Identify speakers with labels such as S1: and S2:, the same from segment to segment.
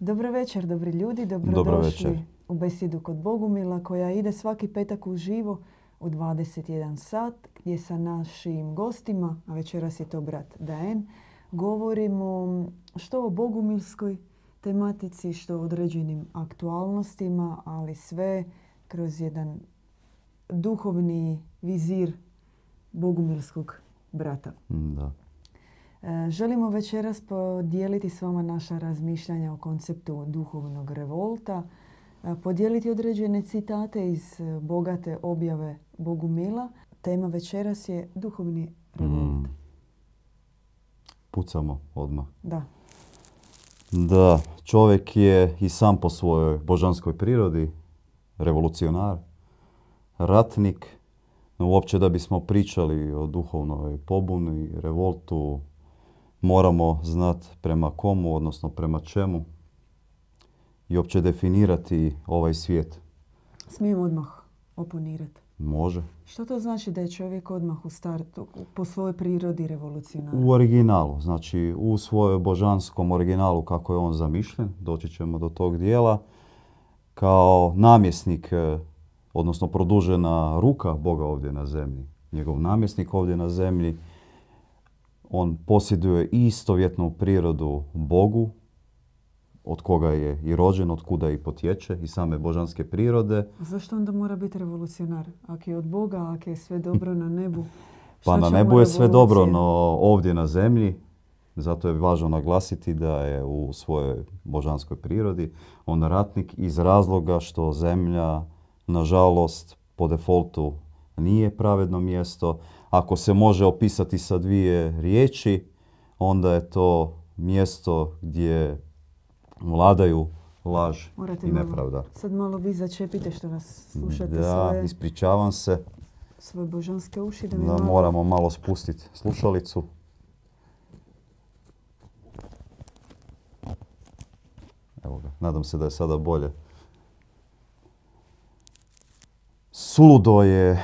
S1: Dobro večer, dobri ljudi. Dobrodošli u besjedu kod Bogumila koja ide svaki petak uživo u 21 sat gdje sa našim gostima, a večeras je to brat Daen, govorimo što o bogumilskoj tematici, što o određenim aktualnostima, ali sve kroz jedan duhovni vizir bogumilskog brata.
S2: Da.
S1: E, Želimo večeras podijeliti s vama naša razmišljanja o konceptu duhovnog revolta, e, podijeliti određene citate iz e, bogate objave Bogumila. Tema večeras je duhovni revolt.
S2: Mm. Pucamo odmah.
S1: Da.
S2: Da, čovjek je i sam po svojoj božanskoj prirodi revolucionar, ratnik. No uopće da bismo pričali o duhovnoj pobuni, revoltu, moramo znati prema komu, odnosno prema čemu i uopće definirati ovaj svijet.
S1: Smijem odmah oponirati.
S2: Može.
S1: Što to znači da je čovjek odmah u startu, po svojoj prirodi revolucionar?
S2: U originalu, znači u svojoj božanskom originalu kako je on zamišljen, doći ćemo do tog dijela, kao namjesnik, eh, odnosno produžena ruka Boga ovdje na zemlji. Njegov namjesnik ovdje na zemlji, on posjeduje istovjetnu prirodu Bogu, od koga je i rođen, od kuda i potječe, i same božanske prirode.
S1: A zašto onda mora biti revolucionar? Ako je od Boga, ako je sve dobro na nebu,
S2: Pa na nebu je sve dobro, no ovdje na zemlji, zato je važno naglasiti da je u svojoj božanskoj prirodi on ratnik iz razloga što zemlja, nažalost, po defaultu nije pravedno mjesto. Ako se može opisati sa dvije riječi, onda je to mjesto gdje vladaju laž
S1: Morate
S2: i
S1: malo-
S2: nepravda.
S1: Sad malo vi začepite što nas slušate
S2: Da,
S1: svoje,
S2: ispričavam se
S1: svoje božanske uši. Da mi
S2: da
S1: malo...
S2: moramo malo spustiti slušalicu. Evo ga, nadam se da je sada bolje. Suludo je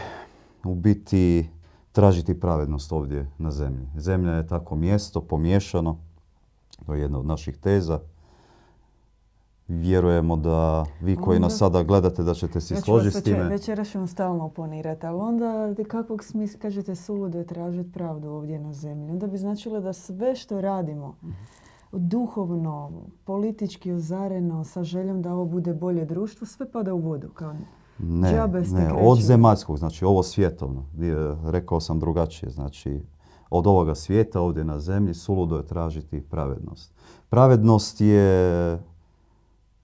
S2: u biti tražiti pravednost ovdje na zemlji. Zemlja je tako mjesto pomiješano, to je jedna od naših teza. Vjerujemo da vi koji nas
S1: Onda-
S2: sada gledate da ćete se složiti s time.
S1: večeras ću vam stalno oponirati, ali onda kakvog smisla, kažete suludo je tražiti pravdu ovdje na zemlji. Onda bi značilo da sve što radimo, duhovno, politički ozareno, sa željom da ovo bude bolje društvo, sve pada u vodu. Kao
S2: Ne,
S1: Džabe
S2: ne, od zemaljskog, znači ovo svjetovno. Rekao sam drugačije, znači od ovoga svijeta ovdje na zemlji suludo je tražiti pravednost. Pravednost je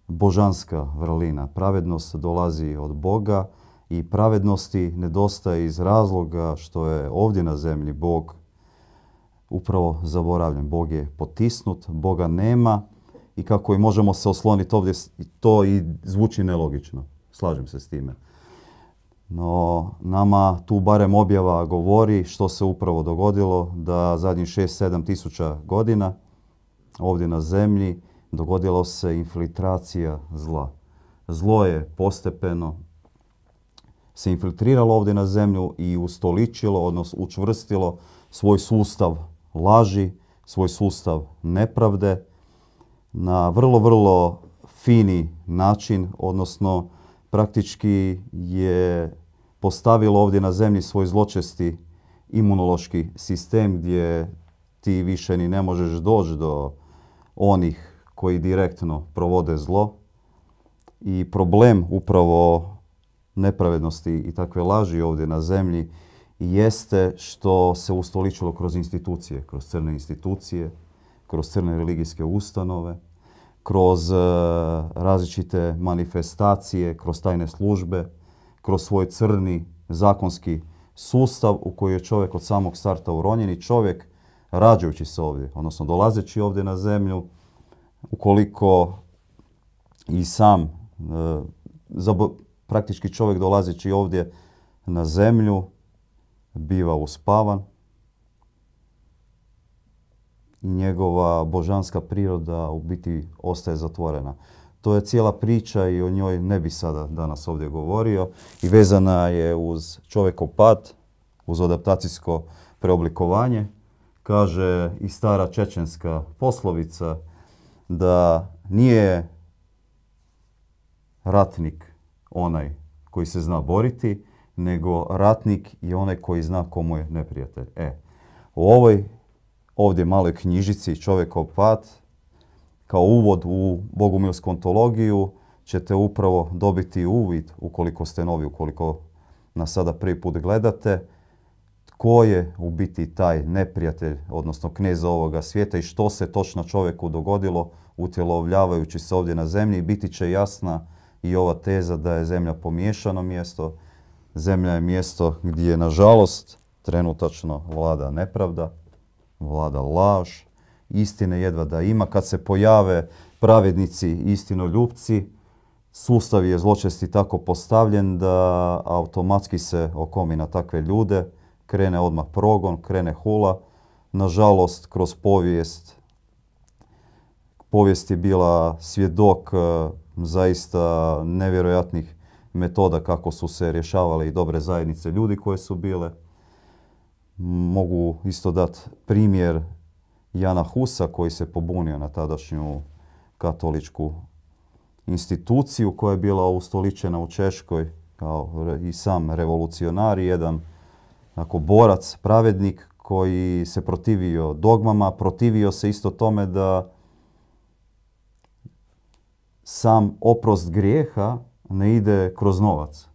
S2: božanska vrlina. Pravednost dolazi od Boga i pravednosti nedostaje iz razloga što je ovdje na zemlji Bog upravo zaboravljen. Bog je potisnut, Boga nema i kako i možemo se osloniti ovdje, to i zvuči nelogično. Slažem se s time. No, nama tu barem objava govori što se upravo dogodilo, da zadnjih 6-7 tisuća godina ovdje na zemlji dogodila se infiltracija zla. Zlo je postepeno se infiltriralo ovdje na zemlju i ustoličilo, odnosno učvrstilo svoj sustav laži, svoj sustav nepravde na vrlo, vrlo fini način, odnosno praktički je postavilo ovdje na zemlji svoj zločesti imunološki sistem gdje ti više ni ne možeš doći do onih koji direktno provode zlo. I problem upravo nepravednosti i takve laži ovdje na zemlji jeste što se ustoličilo kroz institucije, kroz crne institucije, kroz crne religijske ustanove, kroz e, različite manifestacije, kroz tajne službe, kroz svoj crni zakonski sustav u koji je čovjek od samog starta uronjen i čovjek rađajući se ovdje, odnosno dolazeći ovdje na zemlju, ukoliko i sam e, praktički čovjek dolazeći ovdje na zemlju biva uspavan njegova božanska priroda u biti ostaje zatvorena. To je cijela priča i o njoj ne bi sada danas ovdje govorio i vezana je uz čovjekopad, uz adaptacijsko preoblikovanje. Kaže i stara čečenska poslovica da nije ratnik onaj koji se zna boriti, nego ratnik i onaj koji zna komu je neprijatelj. E, u ovoj ovdje maloj knjižici Čovjekov pad, kao uvod u bogumilsku ontologiju, ćete upravo dobiti uvid, ukoliko ste novi, ukoliko nas sada prvi put gledate, tko je u biti taj neprijatelj, odnosno knez ovoga svijeta i što se točno čovjeku dogodilo utjelovljavajući se ovdje na zemlji. Biti će jasna i ova teza da je zemlja pomiješano mjesto. Zemlja je mjesto gdje, nažalost, trenutačno vlada nepravda, vlada laž, istine jedva da ima. Kad se pojave pravednici, istinoljupci, sustav je zločesti tako postavljen da automatski se okomi na takve ljude, krene odmah progon, krene hula. Nažalost, kroz povijest, povijest je bila svjedok e, zaista nevjerojatnih metoda kako su se rješavale i dobre zajednice ljudi koje su bile. Mogu isto dati primjer Jana Husa koji se pobunio na tadašnju katoličku instituciju koja je bila ustoličena u Češkoj kao i sam revolucionar, jedan ako borac, pravednik koji se protivio dogmama, protivio se isto tome da sam oprost grijeha ne ide kroz novac,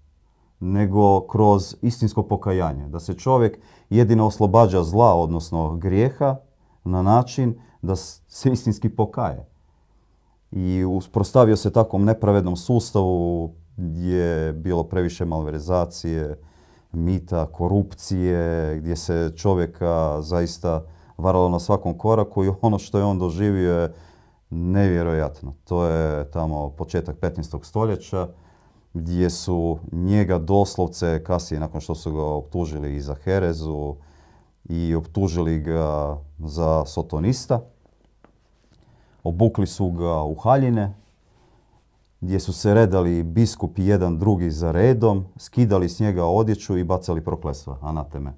S2: nego kroz istinsko pokajanje. Da se čovjek jedino oslobađa zla, odnosno grijeha, na način da se istinski pokaje. I usprostavio se takvom nepravednom sustavu gdje je bilo previše malverizacije, mita, korupcije, gdje se čovjeka zaista varalo na svakom koraku i ono što je on doživio je nevjerojatno. To je tamo početak 15. stoljeća gdje su njega doslovce, kasnije nakon što su ga optužili i za herezu i optužili ga za sotonista, obukli su ga u haljine, gdje su se redali biskupi jedan drugi za redom, skidali s njega odjeću i bacali proklestva, anateme.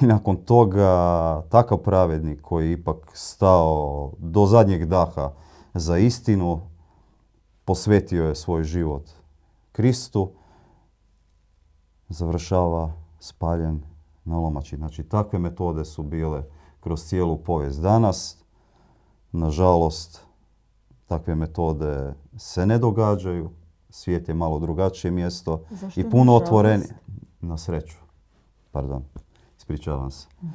S2: I nakon toga takav pravednik koji je ipak stao do zadnjeg daha za istinu, posvetio je svoj život Kristu, završava spaljen na lomači. Znači, takve metode su bile kroz cijelu povijest. Danas, nažalost, takve metode se ne događaju. Svijet je malo drugačije mjesto i puno otvorenije. Na sreću. Pardon. Ispričavam se.
S1: uh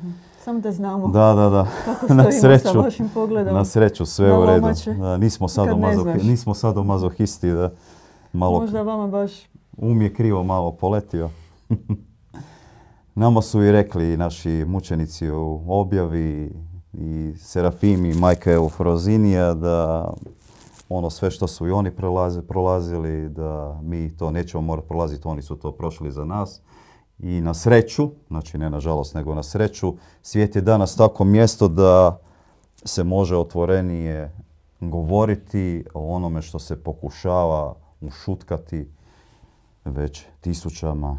S1: Samo da znamo
S2: da, da, da.
S1: kako na sreću, sa vašim pogledom.
S2: Na sreću, sve u redu. Da, nismo, sadomazohisti, nismo sadomazohisti. Da,
S1: malo, Možda vama baš...
S2: Um je krivo malo poletio. Nama su i rekli naši mučenici u objavi i Serafimi, majka Eufrozinija, da ono sve što su i oni prolazili, da mi to nećemo morati prolaziti, oni su to prošli za nas. I na sreću, znači ne na žalost nego na sreću, svijet je danas tako mjesto da se može otvorenije govoriti o onome što se pokušava ušutkati već tisućama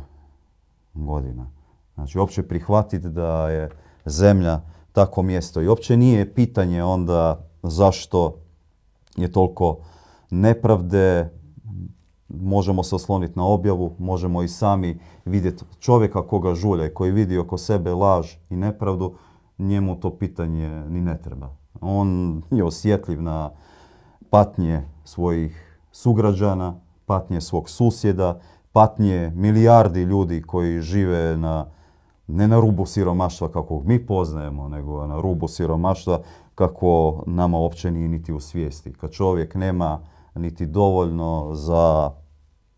S2: godina. Znači, uopće prihvatiti da je zemlja tako mjesto. I uopće nije pitanje onda zašto je toliko nepravde, možemo se osloniti na objavu, možemo i sami vidjeti čovjeka koga žulja i koji vidi oko sebe laž i nepravdu, njemu to pitanje ni ne treba. On je osjetljiv na patnje svojih sugrađana, patnje svog susjeda, patnje milijardi ljudi koji žive na, ne na rubu siromaštva kako mi poznajemo, nego na rubu siromaštva kako nama uopće nije niti u svijesti. Kad čovjek nema niti dovoljno za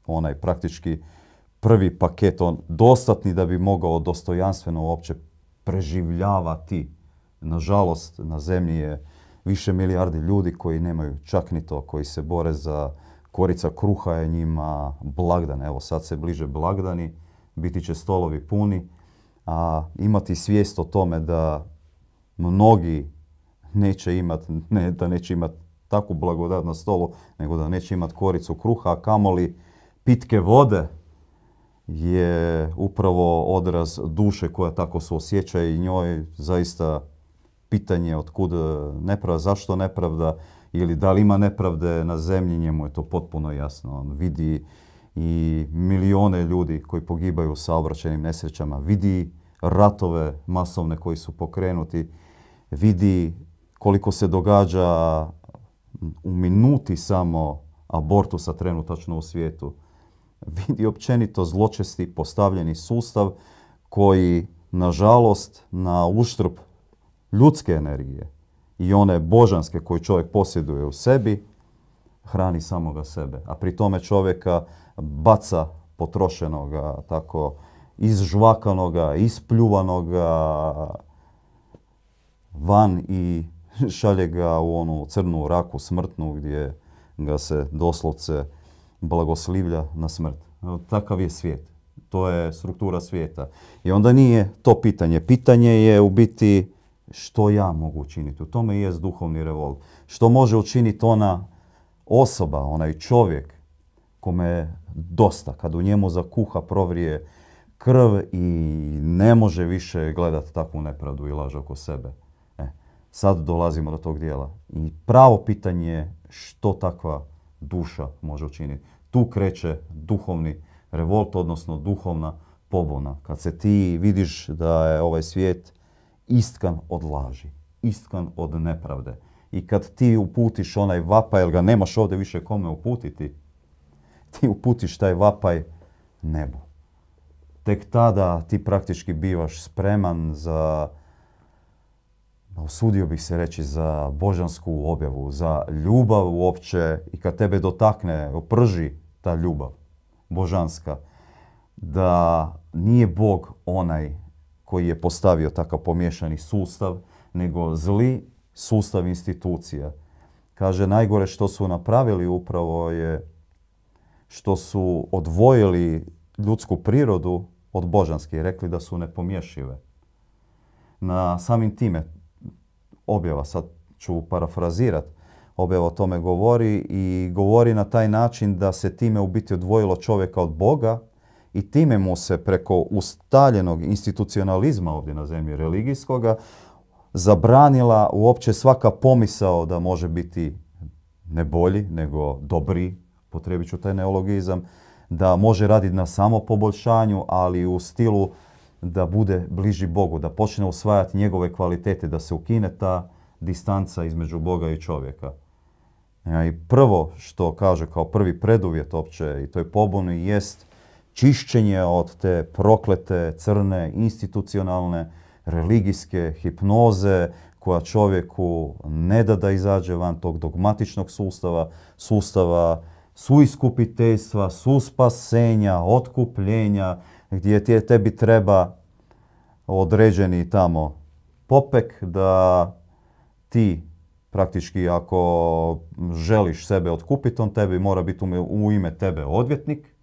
S2: onaj praktički prvi paket, on dostatni da bi mogao dostojanstveno uopće preživljavati. Nažalost, na zemlji je više milijardi ljudi koji nemaju čak ni to, koji se bore za korica kruha je njima blagdan. Evo sad se bliže blagdani, biti će stolovi puni, a imati svijest o tome da mnogi neće imati, ne da neće imati takvu blagodat na stolu, nego da neće imati koricu kruha, a kamoli pitke vode je upravo odraz duše koja tako se osjeća i njoj zaista pitanje od kud nepravda, zašto nepravda ili da li ima nepravde na zemlji, njemu je to potpuno jasno. On vidi i milijone ljudi koji pogibaju u saobraćajnim nesrećama, vidi ratove masovne koji su pokrenuti, vidi koliko se događa u minuti samo abortusa trenutačno u svijetu. Vidi općenito zločesti postavljeni sustav koji, nažalost, na uštrb ljudske energije i one božanske koje čovjek posjeduje u sebi, hrani samoga sebe. A pri tome čovjeka baca potrošenoga, tako izžvakanoga, ispljuvanoga van i šalje ga u onu crnu raku smrtnu gdje ga se doslovce blagoslivlja na smrt. Takav je svijet. To je struktura svijeta. I onda nije to pitanje. Pitanje je u biti što ja mogu učiniti. U tome je duhovni revolt. Što može učiniti ona osoba, onaj čovjek kome je dosta, kad u njemu zakuha provrije krv i ne može više gledati takvu nepravdu i laž oko sebe. Sad dolazimo do tog dijela. I pravo pitanje je što takva duša može učiniti. Tu kreće duhovni revolt, odnosno duhovna pobuna. Kad se ti vidiš da je ovaj svijet istkan od laži, istkan od nepravde. I kad ti uputiš onaj vapaj, jer ga nemaš ovdje više kome uputiti, ti uputiš taj vapaj nebu. Tek tada ti praktički bivaš spreman za, usudio bih se reći, za božansku objavu, za ljubav uopće i kad tebe dotakne, oprži ta ljubav božanska, da nije Bog onaj koji je postavio takav pomiješani sustav, nego zli sustav institucija. Kaže, najgore što su napravili upravo je što su odvojili ljudsku prirodu od božanske i rekli da su nepomješive. Na samim time objava, sad ću parafrazirat, objava o tome govori i govori na taj način da se time u biti odvojilo čovjeka od Boga i time mu se preko ustaljenog institucionalizma ovdje na zemlji religijskoga zabranila uopće svaka pomisao da može biti ne bolji, nego dobri, potrebit ću taj neologizam, da može raditi na samopoboljšanju, ali u stilu da bude bliži Bogu, da počne usvajati njegove kvalitete, da se ukine ta distanca između Boga i čovjeka. I prvo što kaže kao prvi preduvjet opće i toj pobuni jest čišćenje od te proklete, crne, institucionalne, religijske hipnoze koja čovjeku ne da da izađe van tog dogmatičnog sustava, sustava suiskupiteljstva, suspasenja, otkupljenja, gdje ti tebi treba određeni tamo popek da ti praktički ako želiš sebe otkupiti, on tebi mora biti u ime tebe odvjetnik,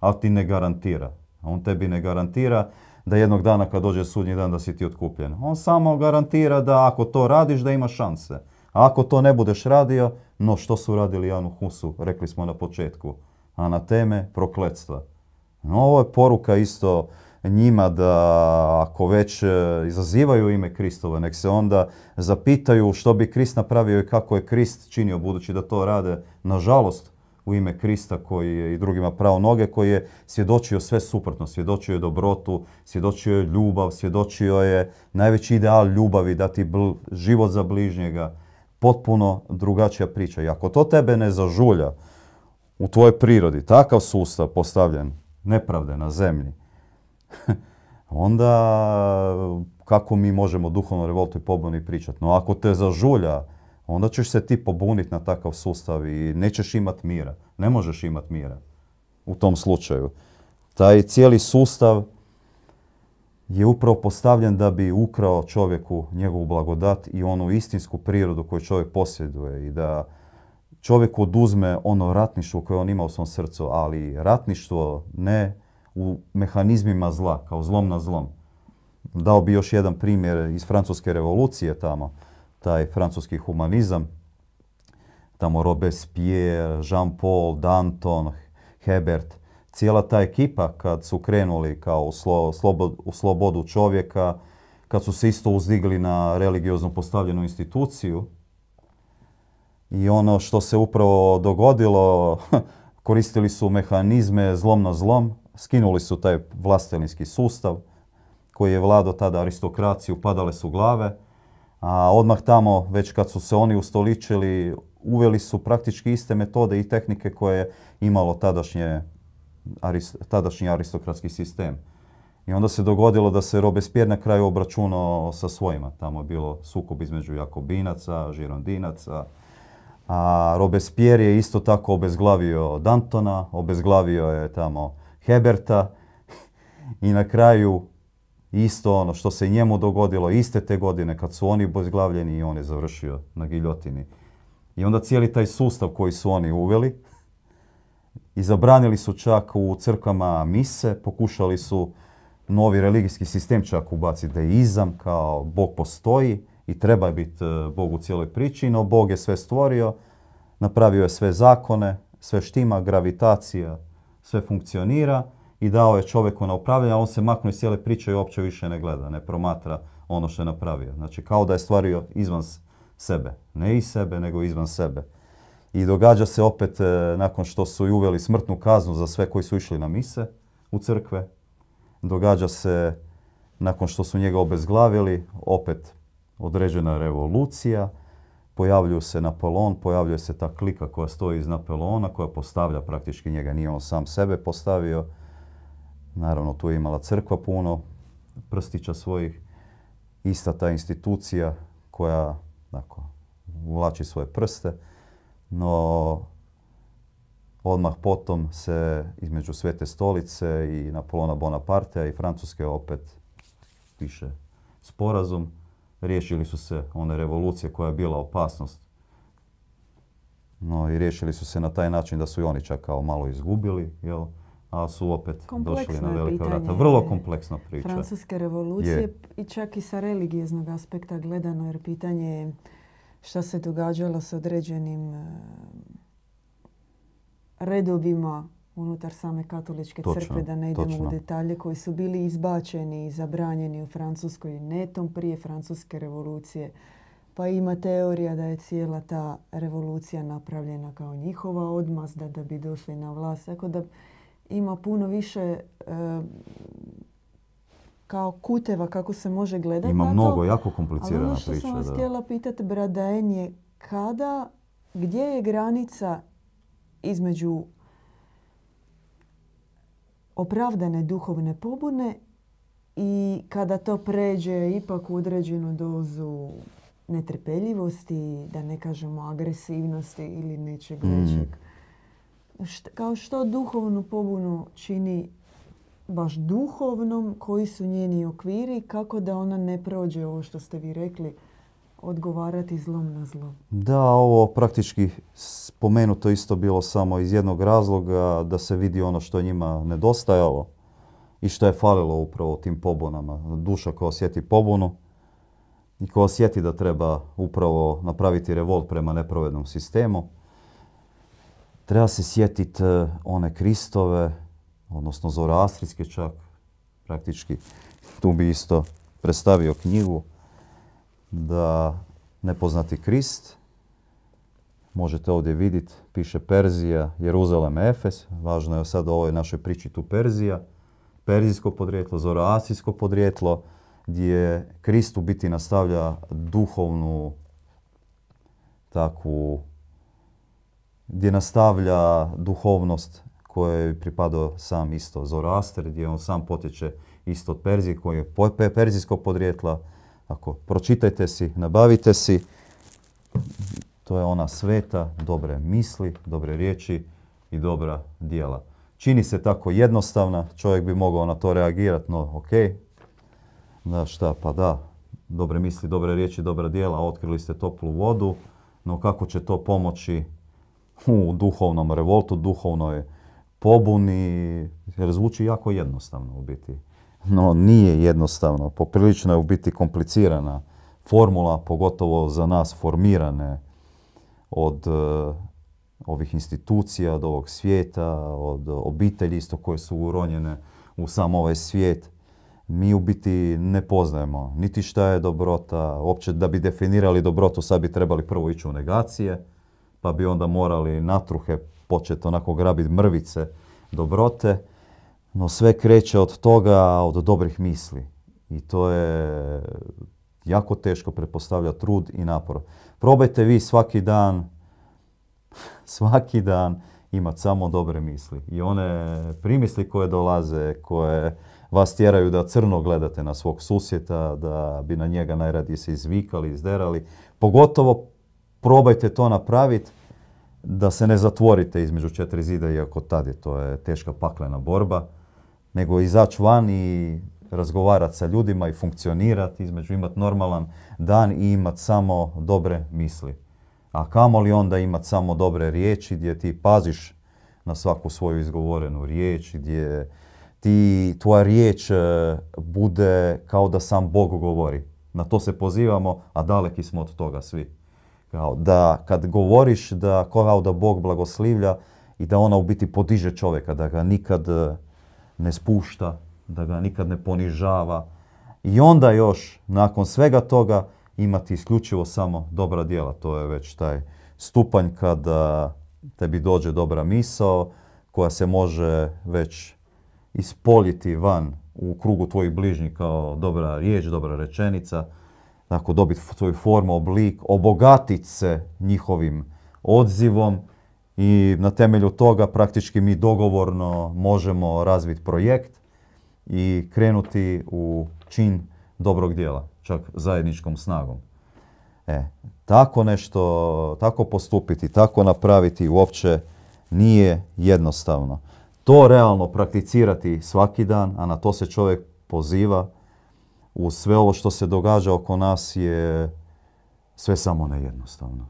S2: ali ti ne garantira. On tebi ne garantira da jednog dana kad dođe sudnji dan da si ti otkupljen. On samo garantira da ako to radiš da ima šanse. A ako to ne budeš radio, no što su radili Janu Husu, rekli smo na početku. A na teme prokletstva. No, ovo je poruka isto njima da ako već e, izazivaju ime Kristova, nek se onda zapitaju što bi Krist napravio i kako je Krist činio, budući da to rade, nažalost, u ime Krista koji je i drugima pravo noge, koji je svjedočio sve suprotno. Svjedočio je dobrotu, svjedočio je ljubav, svjedočio je najveći ideal ljubavi, dati život za bližnjega. Potpuno drugačija priča. I ako to tebe ne zažulja u tvojoj prirodi, takav sustav postavljen nepravde na zemlji, onda kako mi možemo duhovno revoltu i pobuni pričati. No ako te zažulja, onda ćeš se ti pobuniti na takav sustav i nećeš imat mira. Ne možeš imat mira u tom slučaju. Taj cijeli sustav je upravo postavljen da bi ukrao čovjeku njegovu blagodat i onu istinsku prirodu koju čovjek posjeduje i da čovjek oduzme ono ratništvo koje on ima u svom srcu, ali ratništvo ne u mehanizmima zla, kao zlom na zlom. Dao bi još jedan primjer iz francuske revolucije tamo, taj francuski humanizam, tamo Robespierre, Jean-Paul, Danton, Hebert, cijela ta ekipa kad su krenuli kao u slobodu čovjeka, kad su se isto uzdigli na religiozno postavljenu instituciju, I ono što se upravo dogodilo, koristili su mehanizme zlom na zlom, skinuli su taj vlastelinski sustav koji je vladao tada aristokraciju, padale su glave, a odmah tamo, već kad su se oni ustoličili, uveli su praktički iste metode i tehnike koje je imalo tadašnje, tadašnji aristokratski sistem. I onda se dogodilo da se Robespierre na kraju obračunao sa svojima. Tamo je bilo sukob između Jakobinaca, Žirondinaca. A Robespierre je isto tako obezglavio Dantona, obezglavio je tamo Heberta i na kraju isto ono što se njemu dogodilo iste te godine kad su oni obezglavljeni i on je završio na giljotini. I onda cijeli taj sustav koji su oni uveli i zabranili su čak u crkvama mise, pokušali su novi religijski sistem čak ubaciti deizam kao Bog postoji i treba biti e, Bog u cijeloj priči, no Bog je sve stvorio, napravio je sve zakone, sve štima, gravitacija, sve funkcionira i dao je čovjeku na upravljanje, a on se maknu iz cijele priče i uopće više ne gleda, ne promatra ono što je napravio. Znači kao da je stvario izvan sebe. Ne iz sebe, nego izvan sebe. I događa se opet, e, nakon što su uveli smrtnu kaznu za sve koji su išli na mise u crkve, događa se, nakon što su njega obezglavili, opet određena revolucija, pojavljuju se Napoleon, pojavljuje se ta klika koja stoji iz Napoleona, koja postavlja praktički njega, nije on sam sebe postavio. Naravno, tu je imala crkva puno prstića svojih, ista ta institucija koja Dakle, uvlači svoje prste, no odmah potom se između Svete stolice i Napoleona Bonapartea i Francuske opet piše sporazum. Riješili su se one revolucije koja je bila opasnost. No i riješili su se na taj način da su i oni čak kao malo izgubili, jel? a su opet došli na velika vrata. Vrlo kompleksna priča.
S1: Francuske revolucije i čak i sa religijeznog aspekta gledano, jer pitanje je šta se događalo s određenim e, redovima unutar same katoličke crkve, da ne idemo u detalje, koji su bili izbačeni i zabranjeni u Francuskoj netom prije Francuske revolucije. Pa ima teorija da je cijela ta revolucija napravljena kao njihova odmazda da bi došli na vlast. Tako da ima puno više e, kao kuteva kako se može gledati
S2: Ima mnogo, jako komplicirana priča.
S1: Ali ono što sam vas htjela pitati, Bradajen, je kada, gdje je granica između opravdane duhovne pobune i kada to pređe ipak u određenu dozu netrpeljivosti, da ne kažemo agresivnosti ili nečeg mm. većeg. Kao što duhovnu pobunu čini baš duhovnom, koji su njeni okviri, kako da ona ne prođe ovo što ste vi rekli, odgovarati zlom na zlo.
S2: Da, ovo praktički spomenuto isto bilo samo iz jednog razloga da se vidi ono što njima nedostajalo i što je falilo upravo tim pobunama. Duša koja osjeti pobunu i koja osjeti da treba upravo napraviti revolt prema nepravednom sistemu. Treba se sjetiti eh, one Kristove, odnosno zoroastrijske čak, praktički tu bi isto predstavio knjigu da nepoznati Krist, možete ovdje vidjeti, piše Perzija, Jeruzalem, Efes, važno je sad u ovoj našoj priči tu Perzija, perzijsko podrijetlo, zoroastrijsko podrijetlo, gdje Krist u biti nastavlja duhovnu takvu, gdje nastavlja duhovnost koje je pripadao sam isto Zoroaster, gdje on sam potječe isto od Perzije, koji je perzijskog podrijetla. Ako pročitajte si, nabavite si, to je ona sveta, dobre misli, dobre riječi i dobra dijela. Čini se tako jednostavna, čovjek bi mogao na to reagirati, no ok, da šta, pa da, dobre misli, dobre riječi, dobra dijela, otkrili ste toplu vodu, no kako će to pomoći u duhovnom revoltu, duhovnoj pobuni, jer zvuči jako jednostavno u biti. No nije jednostavno, poprilično je u biti komplicirana formula, pogotovo za nas formirane od uh, ovih institucija, od ovog svijeta, od obitelji isto koje su uronjene u sam ovaj svijet. Mi u biti ne poznajemo niti šta je dobrota, uopće da bi definirali dobrotu sad bi trebali prvo ići u negacije, pa bi onda morali natruhe početi onako grabiti mrvice dobrote, no sve kreće od toga, od dobrih misli. I to je jako teško prepostavlja trud i napor. Probajte vi svaki dan, svaki dan imati samo dobre misli. I one primisli koje dolaze, koje vas tjeraju da crno gledate na svog susjeta, da bi na njega najradije se izvikali, izderali. Pogotovo probajte to napraviti da se ne zatvorite između četiri zida, iako tad je to je teška paklena borba, nego izaći van i razgovarati sa ljudima i funkcionirati, između imati normalan dan i imati samo dobre misli. A kamoli onda imati samo dobre riječi gdje ti paziš na svaku svoju izgovorenu riječ, gdje ti, tvoja riječ e, bude kao da sam Bog govori. Na to se pozivamo, a daleki smo od toga svi. Kao da kad govoriš da kao da Bog blagoslivlja i da ona u biti podiže čovjeka, da ga nikad e, ne spušta, da ga nikad ne ponižava. I onda još, nakon svega toga, imati isključivo samo dobra djela. To je već taj stupanj kada tebi dođe dobra misao koja se može već ispoljiti van u krugu tvojih bližnjih kao dobra riječ, dobra rečenica, tako dobiti svoju formu, oblik, obogatiti se njihovim odzivom i na temelju toga praktički mi dogovorno možemo razviti projekt i krenuti u čin dobrog dijela, čak zajedničkom snagom. E, tako nešto, tako postupiti, tako napraviti uopće nije jednostavno. To realno prakticirati svaki dan, a na to se čovjek poziva, u sve ovo što se događa oko nas je sve samo nejednostavno.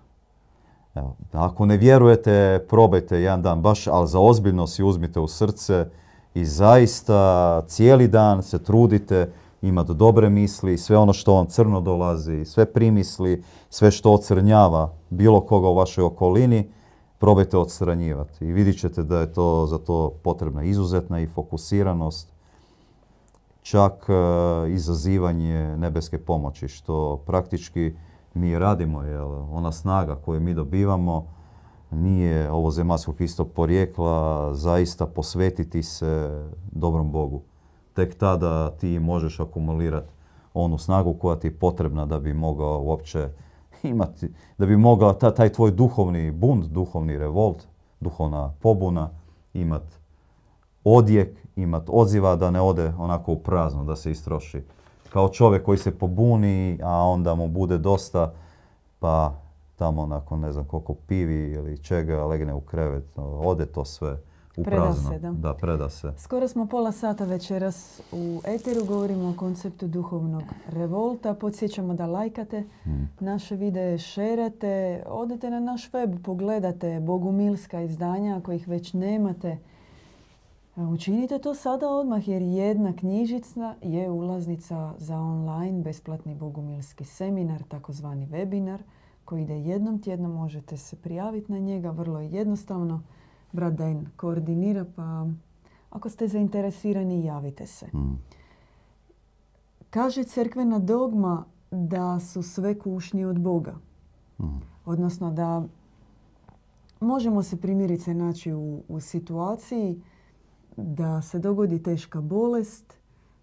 S2: Ako ne vjerujete, probajte jedan dan baš, ali za ozbiljno si uzmite u srce i zaista cijeli dan se trudite imati dobre misli, sve ono što vam crno dolazi, sve primisli, sve što ocrnjava bilo koga u vašoj okolini, probajte odstranjivati. I vidit ćete da je to za to potrebna izuzetna i fokusiranost, čak e, izazivanje nebeske pomoći, što praktički mi radimo, jer ona snaga koju mi dobivamo nije ovo zemaljskog istog porijekla, zaista posvetiti se dobrom Bogu. Tek tada ti možeš akumulirati onu snagu koja ti je potrebna da bi mogao uopće imati, da bi mogao taj tvoj duhovni bunt, duhovni revolt, duhovna pobuna imat odjek, imat odziva da ne ode onako u prazno, da se istroši. Kao čovjek koji se pobuni, a onda mu bude dosta, pa tamo nakon ne znam koliko pivi ili čega legne u krevet, ode to sve u
S1: preda Se, da.
S2: da, preda se.
S1: Skoro smo pola sata večeras u Eteru, govorimo o konceptu duhovnog revolta. Podsjećamo da lajkate hmm. naše videe, šerate, odete na naš web, pogledate bogumilska izdanja ako ih već nemate. Učinite to sada odmah jer jedna knjižica je ulaznica za online besplatni bogumilski seminar, takozvani webinar koji ide jednom tjedno, možete se prijaviti na njega, vrlo je jednostavno. Brat Dajn koordinira, pa ako ste zainteresirani, javite se. Mm. Kaže crkvena dogma da su sve kušnje od Boga. Mm. Odnosno da možemo se primjerice naći u, u situaciji da se dogodi teška bolest,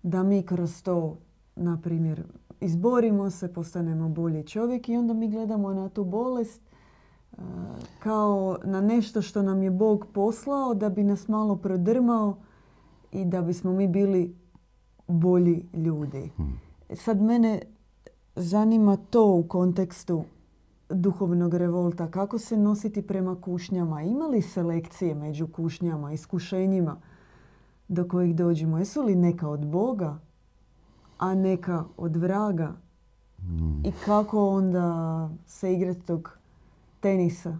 S1: da mi kroz to, na primjer, izborimo se, postanemo bolji čovjek i onda mi gledamo na tu bolest kao na nešto što nam je Bog poslao da bi nas malo prodrmao i da bismo mi bili bolji ljudi. Hmm. Sad mene zanima to u kontekstu duhovnog revolta. Kako se nositi prema kušnjama? Ima li selekcije među kušnjama, iskušenjima do kojih dođemo? Jesu li neka od Boga, a neka od vraga? Hmm. I kako onda se igrati tog tenisa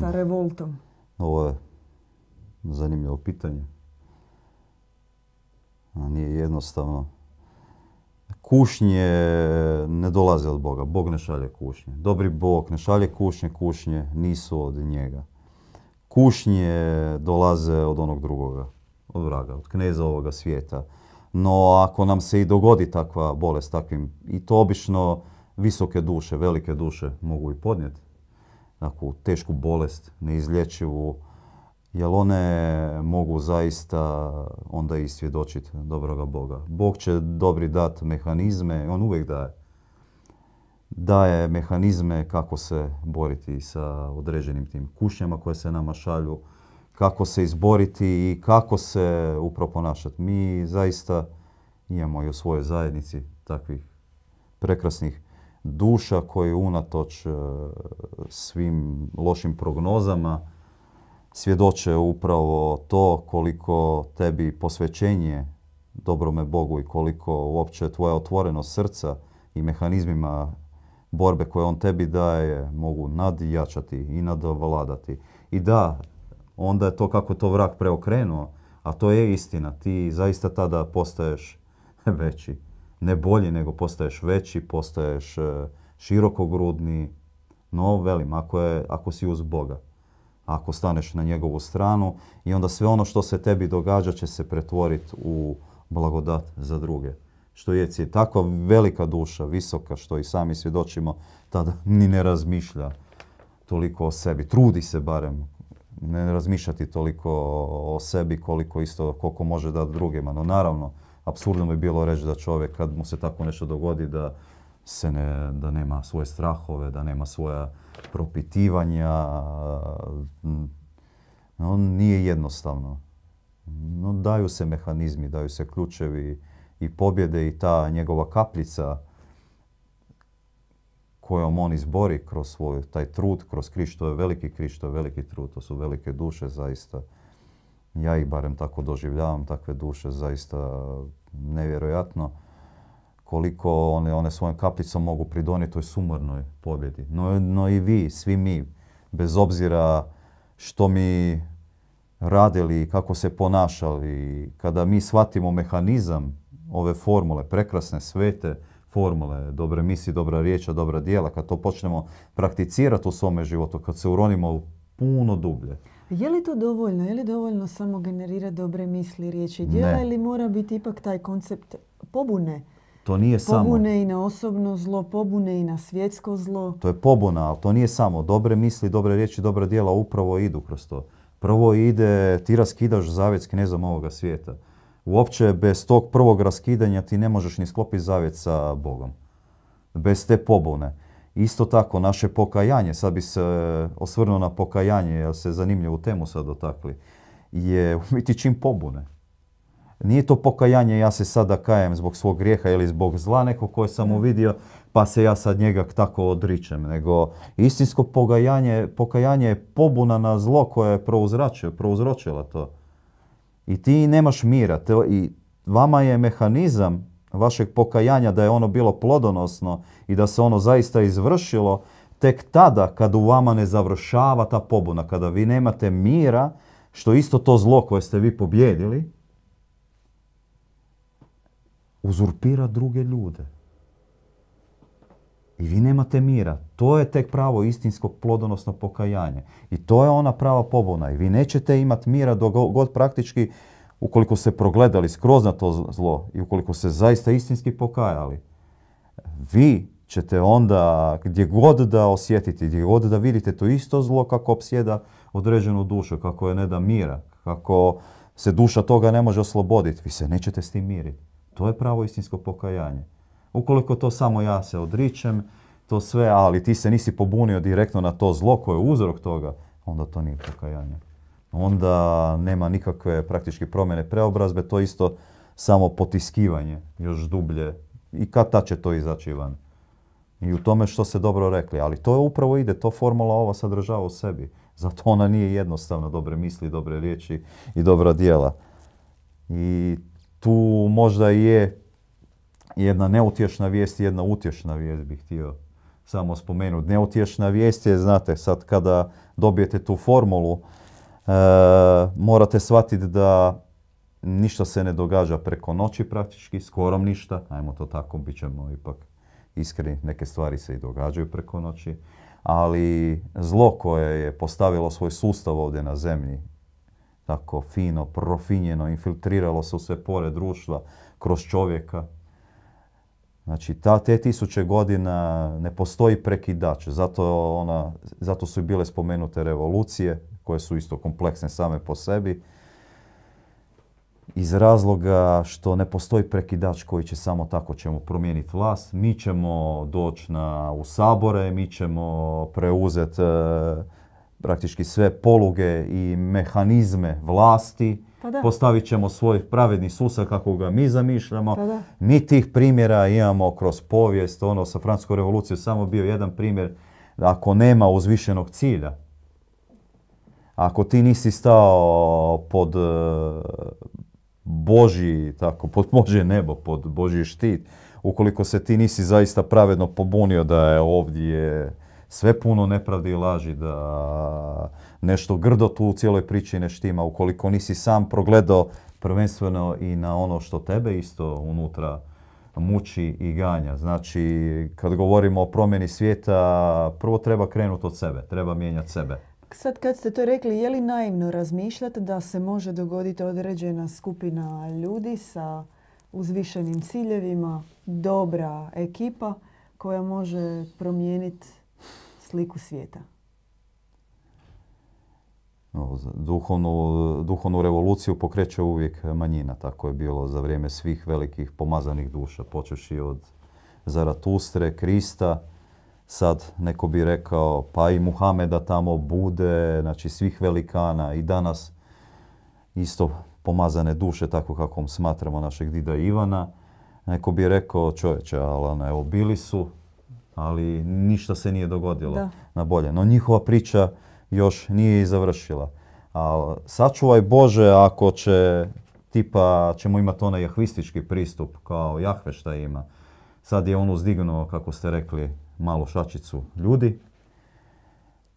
S1: sa mm. revoltom?
S2: Ovo je zanimljivo pitanje. Nije jednostavno. Kušnje ne dolaze od Boga. Bog ne šalje kušnje. Dobri Bog ne šalje kušnje, kušnje nisu od njega. Kušnje dolaze od onog drugoga, od vraga, od kneza ovoga svijeta. No ako nam se i dogodi takva bolest, takvim, i to obično visoke duše, velike duše mogu i podnijeti takvu tešku bolest, neizlječivu, jer one mogu zaista onda i svjedočiti dobroga Boga. Bog će dobri dati mehanizme, on uvijek daje. Daje mehanizme kako se boriti sa određenim tim kušnjama koje se nama šalju, kako se izboriti i kako se upravo ponašati. Mi zaista imamo i u svojoj zajednici takvih prekrasnih duša koji unatoč e, svim lošim prognozama svjedoče upravo to koliko tebi posvećenje dobrome Bogu i koliko uopće tvoja otvorenost srca i mehanizmima borbe koje on tebi daje mogu nadjačati i nadvladati. I da, onda je to kako to vrak preokrenuo, a to je istina. Ti zaista tada postaješ veći. Ne bolji, nego postaješ veći, postaješ e, širokogrudni. No, velim, ako, je, ako si uz Boga, ako staneš na njegovu stranu i onda sve ono što se tebi događa će se pretvoriti u blagodat za druge. Što je je takva velika duša, visoka, što i sami svjedočimo, tada ni ne razmišlja toliko o sebi. Trudi se barem ne razmišljati toliko o sebi koliko isto koliko može dati drugima. No naravno, apsurdno bi bilo reći da čovjek kad mu se tako nešto dogodi da se ne, da nema svoje strahove, da nema svoja propitivanja. No, nije jednostavno. No, daju se mehanizmi, daju se ključevi i pobjede i ta njegova kapljica kojom on izbori kroz svoj taj trud, kroz križ, to je veliki križ, to je veliki trud, to su velike duše zaista. Ja ih barem tako doživljavam, takve duše zaista nevjerojatno koliko one, one svojom kaplicom mogu pridoniti toj sumornoj pobjedi. No, no i vi, svi mi, bez obzira što mi radili, kako se ponašali, kada mi shvatimo mehanizam ove formule, prekrasne, svete, formule, dobre misli, dobra riječa, dobra dijela, kad to počnemo prakticirati u svome životu, kad se uronimo puno dublje.
S1: Je li to dovoljno? Je li dovoljno samo generirati dobre misli, riječi i dijela ili mora biti ipak taj koncept pobune?
S2: To nije
S1: samo... Pobune i na osobno zlo, pobune i na svjetsko zlo.
S2: To je pobuna, ali to nije samo. Dobre misli, dobre riječi, dobra dijela upravo idu kroz to. Prvo ide, ti raskidaš zavjet s knezom ovoga svijeta. Uopće bez tog prvog raskidanja ti ne možeš ni sklopiti zavjet sa Bogom. Bez te pobune. Isto tako, naše pokajanje, sad bi se osvrnuo na pokajanje, jer se zanimljivu temu sad dotakli, je u biti čim pobune. Nije to pokajanje, ja se sada kajem zbog svog grijeha ili zbog zla nekog koje sam uvidio, pa se ja sad njega tako odričem. Nego istinsko pokajanje, pokajanje je pobuna na zlo koje je prouzročilo to. I ti nemaš mira. I vama je mehanizam vašeg pokajanja da je ono bilo plodonosno i da se ono zaista izvršilo tek tada kad u vama ne završava ta pobuna, kada vi nemate mira, što isto to zlo koje ste vi pobjedili, uzurpira druge ljude. I vi nemate mira. To je tek pravo istinsko plodonosno pokajanje. I to je ona prava pobuna. I vi nećete imati mira dok god praktički, ukoliko se progledali skroz na to zlo i ukoliko se zaista istinski pokajali, vi ćete onda gdje god da osjetite, gdje god da vidite to isto zlo kako opsjeda određenu dušu, kako je ne da mira, kako se duša toga ne može osloboditi, vi se nećete s tim miriti. To je pravo istinsko pokajanje. Ukoliko to samo ja se odričem, to sve, ali ti se nisi pobunio direktno na to zlo koje je uzrok toga, onda to nije pokajanje. Onda nema nikakve praktički promjene preobrazbe, to isto samo potiskivanje još dublje. I kad ta će to izaći van? I u tome što se dobro rekli. Ali to upravo ide, to formula ova sadržava u sebi. Zato ona nije jednostavna, dobre misli, dobre riječi i dobra dijela. I tu možda je jedna neutješna vijest i jedna utješna vijest bih htio samo spomenuti. Neutješna vijest je, znate, sad kada dobijete tu formulu, e, morate shvatiti da ništa se ne događa preko noći praktički, skoro ništa, ajmo to tako, bit ćemo ipak iskreni, neke stvari se i događaju preko noći, ali zlo koje je postavilo svoj sustav ovdje na zemlji, tako fino, profinjeno, infiltriralo se u sve pore društva kroz čovjeka, Znači, ta, te tisuće godina ne postoji prekidač. Zato, ona, zato su i bile spomenute revolucije, koje su isto kompleksne same po sebi. Iz razloga što ne postoji prekidač koji će samo tako ćemo promijeniti vlast. Mi ćemo doći na, u sabore, mi ćemo preuzeti e, praktički sve poluge i mehanizme vlasti pa Postavit ćemo svoj pravedni sustav kako ga mi zamišljamo. Pa mi tih primjera imamo kroz povijest. Ono sa Francuskom revolucijom samo bio jedan primjer. Ako nema uzvišenog cilja, ako ti nisi stao pod e, Božji, tako, pod Božje nebo, pod Božji štit, ukoliko se ti nisi zaista pravedno pobunio da je ovdje sve puno nepravdi i laži, da nešto grdo tu u cijeloj priči ne štima, ukoliko nisi sam progledao prvenstveno i na ono što tebe isto unutra muči i ganja. Znači, kad govorimo o promjeni svijeta, prvo treba krenuti od sebe, treba mijenjati sebe.
S1: Sad kad ste to rekli, je li naivno razmišljati da se može dogoditi određena skupina ljudi sa uzvišenim ciljevima, dobra ekipa koja može promijeniti sliku svijeta?
S2: Duhovnu, duhovnu revoluciju pokreće uvijek manjina. Tako je bilo za vrijeme svih velikih pomazanih duša, počeši od Zaratustre, Krista, sad neko bi rekao pa i Muhameda tamo bude, znači svih velikana i danas isto pomazane duše, tako kako smatramo našeg dida Ivana. Neko bi rekao čovječe, ali evo bili su, ali ništa se nije dogodilo na bolje. No njihova priča još nije i završila. A sačuvaj Bože ako će, tipa, ćemo imati onaj jahvistički pristup kao Jahve šta ima. Sad je on uzdignuo, kako ste rekli, malu šačicu ljudi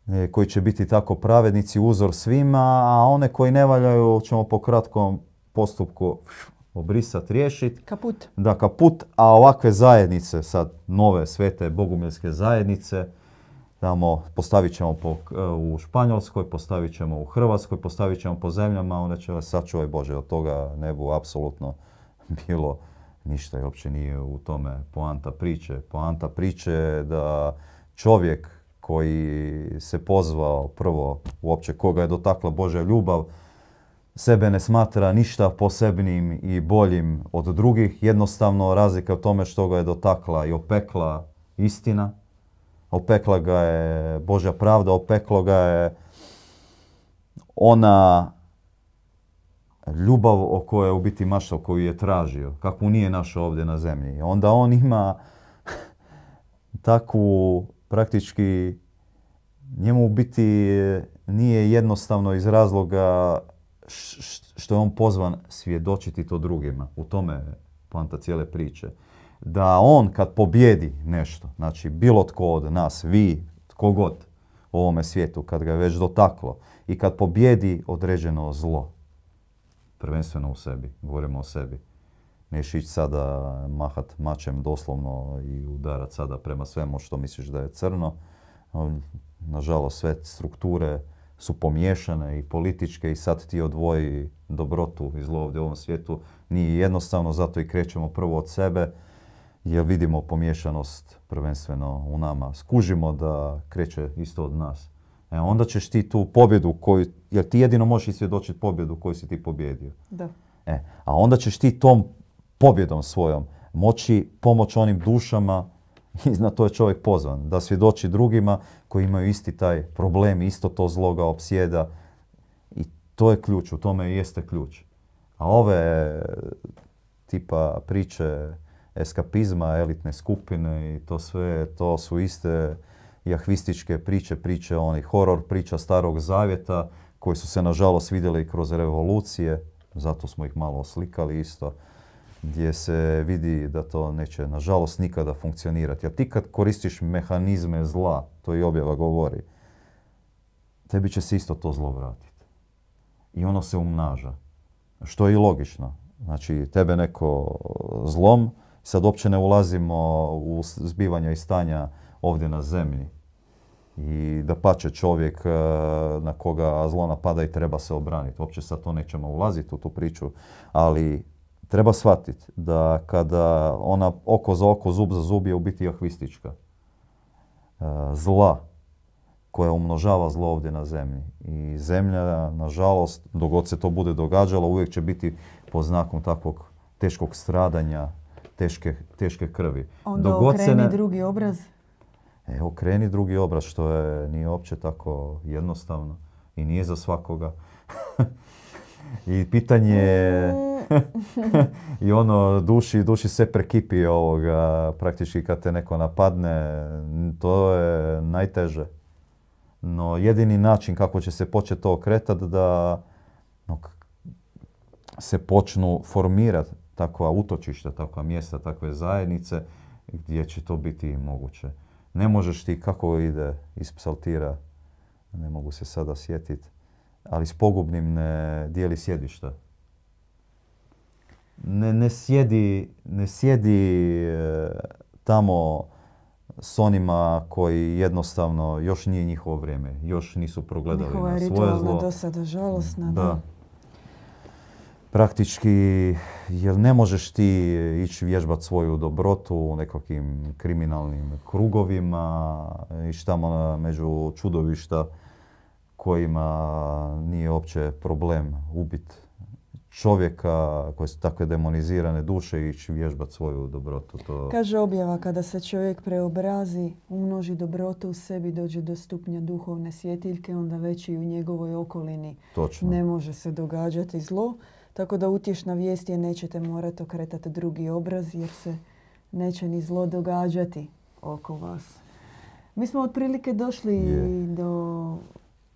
S2: e, koji će biti tako pravednici, uzor svima, a one koji ne valjaju ćemo po kratkom postupku obrisati, riješiti.
S1: Kaput.
S2: Da, kaput, a ovakve zajednice, sad nove svete bogumilske zajednice, tamo postavit ćemo po, e, u Španjolskoj, postavit ćemo u Hrvatskoj, postavit ćemo po zemljama, onda će vas sačuvaj Bože, od toga ne bu apsolutno bilo ništa i uopće nije u tome poanta priče. Poanta priče je da čovjek koji se pozvao prvo uopće koga je dotakla Božja ljubav, sebe ne smatra ništa posebnim i boljim od drugih. Jednostavno razlika u tome što ga je dotakla i opekla istina, opekla ga je Božja pravda, opeklo ga je ona ljubav o kojoj je u biti maštao, koju je tražio, kakvu nije našao ovdje na zemlji. Onda on ima takvu praktički njemu u biti nije jednostavno iz razloga što je on pozvan svjedočiti to drugima. U tome je poanta cijele priče da on kad pobjedi nešto, znači bilo tko od nas, vi, tko god u ovome svijetu, kad ga je već dotaklo i kad pobjedi određeno zlo, prvenstveno u sebi, govorimo o sebi, neš ići sada mahat mačem doslovno i udarat sada prema svemu što misliš da je crno. Nažalost, sve strukture su pomiješane i političke i sad ti odvoji dobrotu i zlo ovdje u ovom svijetu. Nije jednostavno, zato i krećemo prvo od sebe, jer vidimo pomiješanost prvenstveno u nama. Skužimo da kreće isto od nas. E, onda ćeš ti tu pobjedu koju, jer ti jedino možeš svjedočiti pobjedu koju si ti pobjedio.
S1: Da.
S2: E, a onda ćeš ti tom pobjedom svojom moći pomoć onim dušama i na to je čovjek pozvan, da svjedoči drugima koji imaju isti taj problem, isto to zloga opsjeda i to je ključ, u tome jeste ključ. A ove tipa priče eskapizma, elitne skupine i to sve, to su iste jahvističke priče, priče onih horor priča starog zavjeta koji su se nažalost vidjeli kroz revolucije, zato smo ih malo oslikali isto, gdje se vidi da to neće nažalost nikada funkcionirati. A ti kad koristiš mehanizme zla, to i objava govori, tebi će se isto to zlo vratiti. I ono se umnaža. Što je i logično. Znači, tebe neko zlom, Sad uopće ne ulazimo u zbivanja i stanja ovdje na zemlji. I da pače čovjek e, na koga zlo napada i treba se obraniti. Uopće sad to nećemo ulaziti u tu priču, ali treba shvatiti da kada ona oko za oko, zub za zub je u biti ahvistička. E, zla koja umnožava zlo ovdje na zemlji. I zemlja, nažalost, dogod se to bude događalo, uvijek će biti pod znakom takvog teškog stradanja, teške, teške krvi.
S1: Onda dogod okreni ne... drugi obraz?
S2: E, okreni drugi obraz, što je, nije uopće tako jednostavno i nije za svakoga. I pitanje je... I ono, duši, duši sve prekipi ovoga, praktički kad te neko napadne, to je najteže. No, jedini način kako će se početi to okretati da se počnu formirati takva utočišta, takva mjesta, takve zajednice gdje će to biti moguće. Ne možeš ti kako ide iz psaltira, ne mogu se sada sjetiti, ali s pogubnim ne dijeli sjedišta. Ne, ne sjedi, ne sjedi e, tamo s onima koji jednostavno još nije njihovo vrijeme, još nisu progledali
S1: Njihova
S2: na svoje zlo.
S1: dosada žalosna, da.
S2: Praktički, jer ne možeš ti ići vježbati svoju dobrotu u nekakvim kriminalnim krugovima, ići tamo među čudovišta kojima nije uopće problem ubiti čovjeka koje su takve demonizirane duše i ići vježbati svoju dobrotu. To...
S1: Kaže objava, kada se čovjek preobrazi, umnoži dobrotu u sebi, dođe do stupnja duhovne svjetiljke, onda već i u njegovoj okolini
S2: Točno.
S1: ne može se događati zlo. Tako da utješna vijest je nećete morati okretati drugi obraz jer se neće ni zlo događati oko vas. Mi smo otprilike došli do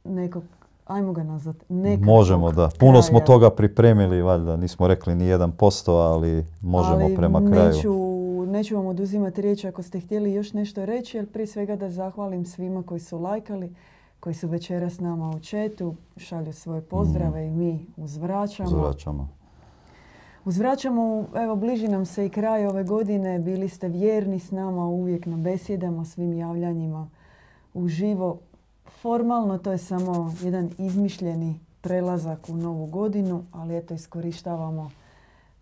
S1: nekog ajmo ga nazvat,
S2: Možemo, da. Puno smo toga pripremili, valjda, nismo rekli ni jedan posto, ali možemo prema kraju.
S1: Neću, neću vam oduzimati riječ ako ste htjeli još nešto reći, ali prije svega da zahvalim svima koji su lajkali, koji su večeras s nama u četu, šalju svoje pozdrave i mi uzvraćamo.
S2: Uzvraćamo.
S1: Uzvraćamo, evo bliži nam se i kraj ove godine, bili ste vjerni s nama uvijek na besjedama, svim javljanjima uživo. Formalno to je samo jedan izmišljeni prelazak u novu godinu, ali eto iskorištavamo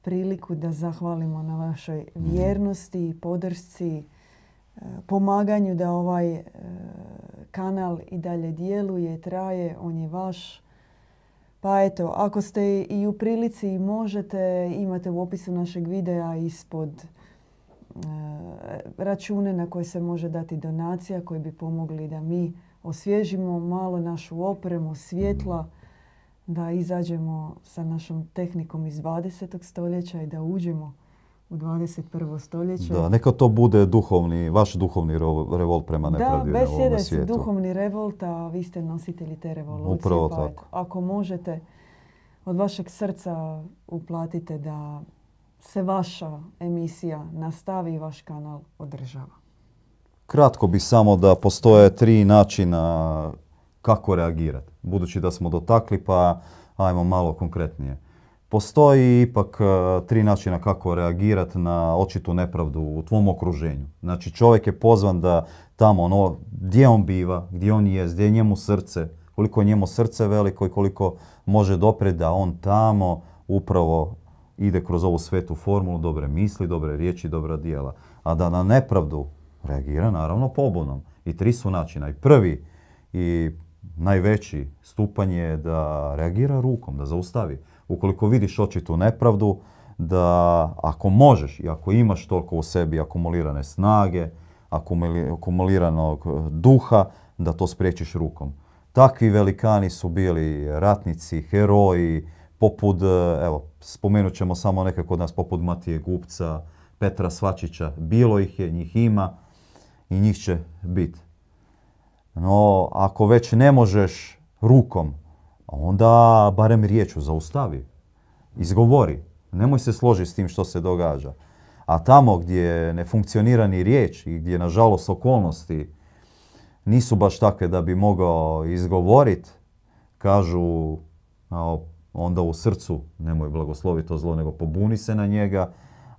S1: priliku da zahvalimo na vašoj vjernosti i podršci, e, pomaganju da ovaj e, kanal i dalje djeluje, traje, on je vaš. Pa eto, ako ste i u prilici i možete, imate u opisu našeg videa ispod e, račune na koje se može dati donacija koji bi pomogli da mi osvježimo malo našu opremu, svjetla, da izađemo sa našom tehnikom iz 20. stoljeća i da uđemo u 21. stoljeće.
S2: Da, neka to bude duhovni, vaš duhovni revolt prema nepravdi
S1: da, na ovome duhovni revolt, a vi ste nositelji te revolucije.
S2: Upravo pa tako.
S1: Ako možete, od vašeg srca uplatite da se vaša emisija nastavi i vaš kanal održava.
S2: Kratko bi samo da postoje tri načina kako reagirati. Budući da smo dotakli, pa ajmo malo konkretnije. Postoji ipak e, tri načina kako reagirati na očitu nepravdu u tvom okruženju. Znači čovjek je pozvan da tamo ono, gdje on biva, gdje on je, gdje je njemu srce, koliko je njemu srce veliko i koliko može doprijeti da on tamo upravo ide kroz ovu svetu formulu dobre misli, dobre riječi, dobra dijela. A da na nepravdu reagira naravno pobunom. I tri su načina. I prvi i najveći stupanj je da reagira rukom, da zaustavi. Ukoliko vidiš očitu nepravdu, da ako možeš i ako imaš toliko u sebi akumulirane snage, akumuliranog duha, da to spriječiš rukom. Takvi velikani su bili ratnici, heroji, poput, evo, spomenut ćemo samo neke kod nas, poput Matije Gupca, Petra Svačića. Bilo ih je, njih ima i njih će biti. No, ako već ne možeš rukom, onda barem riječu zaustavi. Izgovori. Nemoj se složiti s tim što se događa. A tamo gdje ne funkcionira ni riječ i gdje nažalost okolnosti nisu baš takve da bi mogao izgovoriti, kažu onda u srcu nemoj blagosloviti to zlo, nego pobuni se na njega.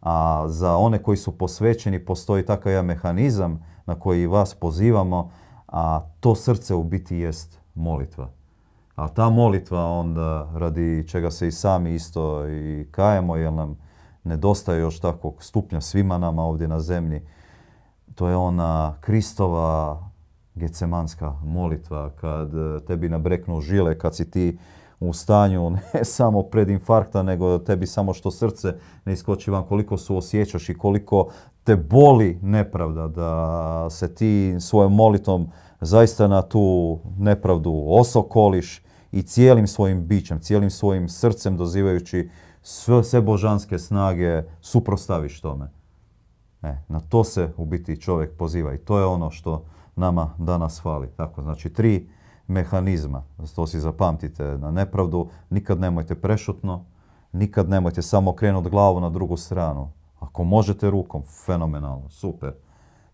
S2: A za one koji su posvećeni postoji takav jedan mehanizam na koji vas pozivamo, a to srce u biti jest molitva. A ta molitva onda radi čega se i sami isto i kajemo jer nam nedostaje još takvog stupnja svima nama ovdje na zemlji. To je ona Kristova gecemanska molitva kad e, tebi nabreknu žile, kad si ti u stanju ne samo pred infarkta, nego tebi samo što srce ne iskoči van, koliko su osjećaš i koliko te boli nepravda, da se ti svojom molitom zaista na tu nepravdu osokoliš i cijelim svojim bićem, cijelim svojim srcem dozivajući sve, sve božanske snage suprostaviš tome. E, na to se u biti čovjek poziva i to je ono što nama danas fali. Tako, znači tri mehanizma, to si zapamtite, na nepravdu nikad nemojte prešutno, nikad nemojte samo krenuti glavu na drugu stranu. Ako možete rukom, fenomenalno, super.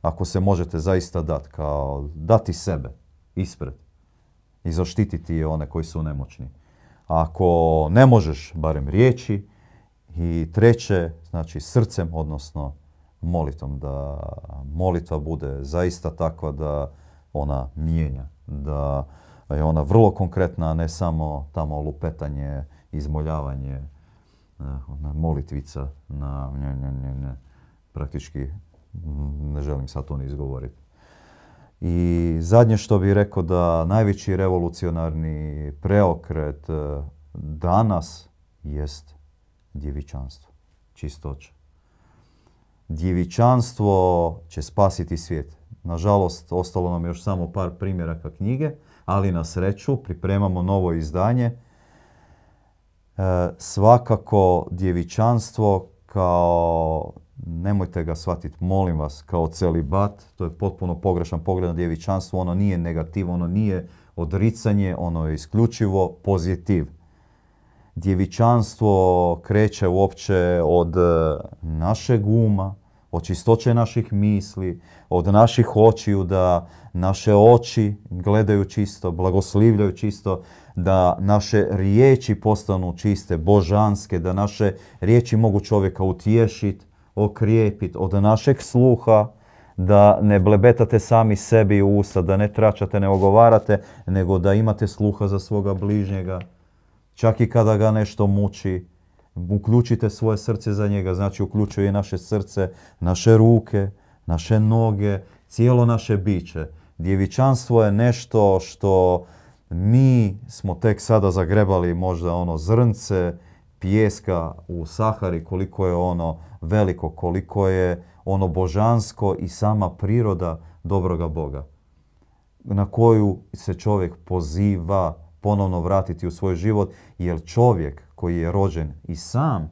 S2: Ako se možete zaista dati, kao dati sebe ispred i zaštititi one koji su nemoćni. Ako ne možeš, barem riječi. I treće, znači srcem, odnosno molitom, da molitva bude zaista takva da ona mijenja, da je ona vrlo konkretna, ne samo tamo lupetanje, izmoljavanje, eh, na molitvica, na ne, ne, ne, praktički ne želim sad to ni izgovoriti. I zadnje što bih rekao da najveći revolucionarni preokret eh, danas jest djevičanstvo, čistoća. Djevičanstvo će spasiti svijet. Nažalost, ostalo nam još samo par primjeraka knjige, ali na sreću pripremamo novo izdanje. E, svakako djevičanstvo kao, nemojte ga shvatiti, molim vas, kao celibat, to je potpuno pogrešan pogled na djevičanstvo, ono nije negativno, ono nije odricanje, ono je isključivo pozitiv. Djevičanstvo kreće uopće od e, našeg uma, od čistoće naših misli, od naših očiju, da naše oči gledaju čisto, blagoslivljaju čisto, da naše riječi postanu čiste, božanske, da naše riječi mogu čovjeka utješiti, okrijepiti, od našeg sluha, da ne blebetate sami sebi u usta, da ne tračate, ne ogovarate, nego da imate sluha za svoga bližnjega. Čak i kada ga nešto muči, uključite svoje srce za njega, znači uključuje naše srce, naše ruke, naše noge, cijelo naše biće. Djevičanstvo je nešto što mi smo tek sada zagrebali možda ono zrnce pijeska u Sahari, koliko je ono veliko, koliko je ono božansko i sama priroda dobroga Boga na koju se čovjek poziva ponovno vratiti u svoj život, jer čovjek koji je rođen i sam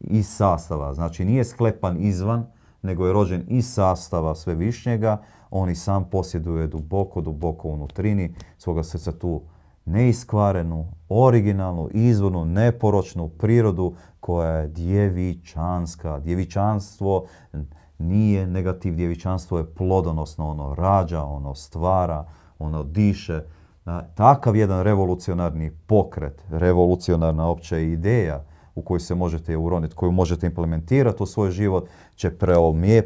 S2: iz sastava, znači nije sklepan izvan, nego je rođen iz sastava svevišnjega, on i sam posjeduje duboko, duboko unutrini svoga srca tu neiskvarenu, originalnu, izvornu, neporočnu prirodu koja je djevičanska. Djevičanstvo nije negativ, djevičanstvo je plodonosno, ono rađa, ono stvara, ono diše. Takav jedan revolucionarni pokret, revolucionarna opća ideja u koju se možete uroniti, koju možete implementirati u svoj život, će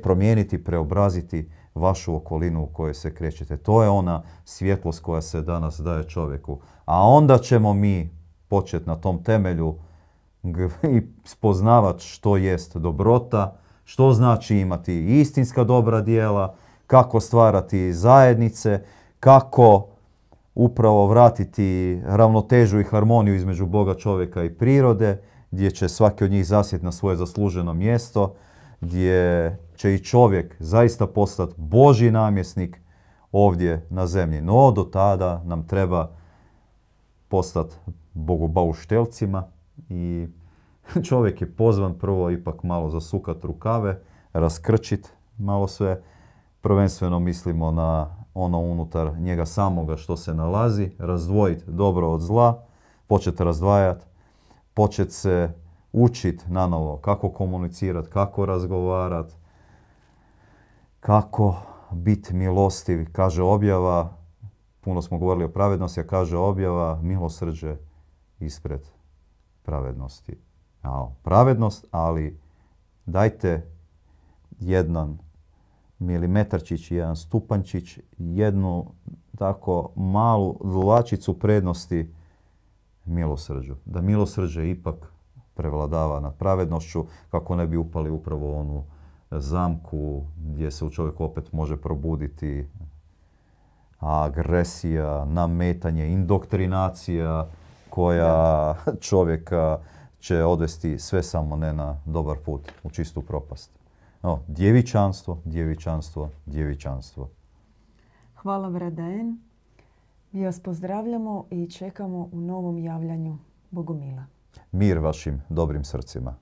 S2: promijeniti, preobraziti vašu okolinu u kojoj se krećete. To je ona svjetlost koja se danas daje čovjeku. A onda ćemo mi početi na tom temelju i spoznavati što jest dobrota, što znači imati istinska dobra dijela, kako stvarati zajednice, kako upravo vratiti ravnotežu i harmoniju između Boga, čovjeka i prirode, gdje će svaki od njih zasjeti na svoje zasluženo mjesto, gdje će i čovjek zaista postati Boži namjesnik ovdje na zemlji. No, do tada nam treba postati bogobauštelcima i čovjek je pozvan prvo ipak malo zasukat rukave, raskrčit malo sve. Prvenstveno mislimo na ono unutar njega samoga što se nalazi, razdvojiti dobro od zla, početi razdvajati, početi se učiti na novo kako komunicirati, kako razgovarati, kako biti milostiv. Kaže objava, puno smo govorili o pravednosti, a kaže objava milosrđe ispred pravednosti. Pravednost, ali dajte jedan milimetarčić, jedan stupančić, jednu tako malu dlačicu prednosti milosrđu. Da milosrđe ipak prevladava nad pravednošću, kako ne bi upali upravo onu zamku gdje se u čovjeku opet može probuditi agresija, nametanje, indoktrinacija koja čovjeka će odvesti sve samo ne na dobar put, u čistu propast. No, djevičanstvo, djevičanstvo, djevičanstvo.
S1: Hvala Vradajen. Mi vas pozdravljamo i čekamo u novom javljanju Bogomila.
S2: Mir vašim dobrim srcima.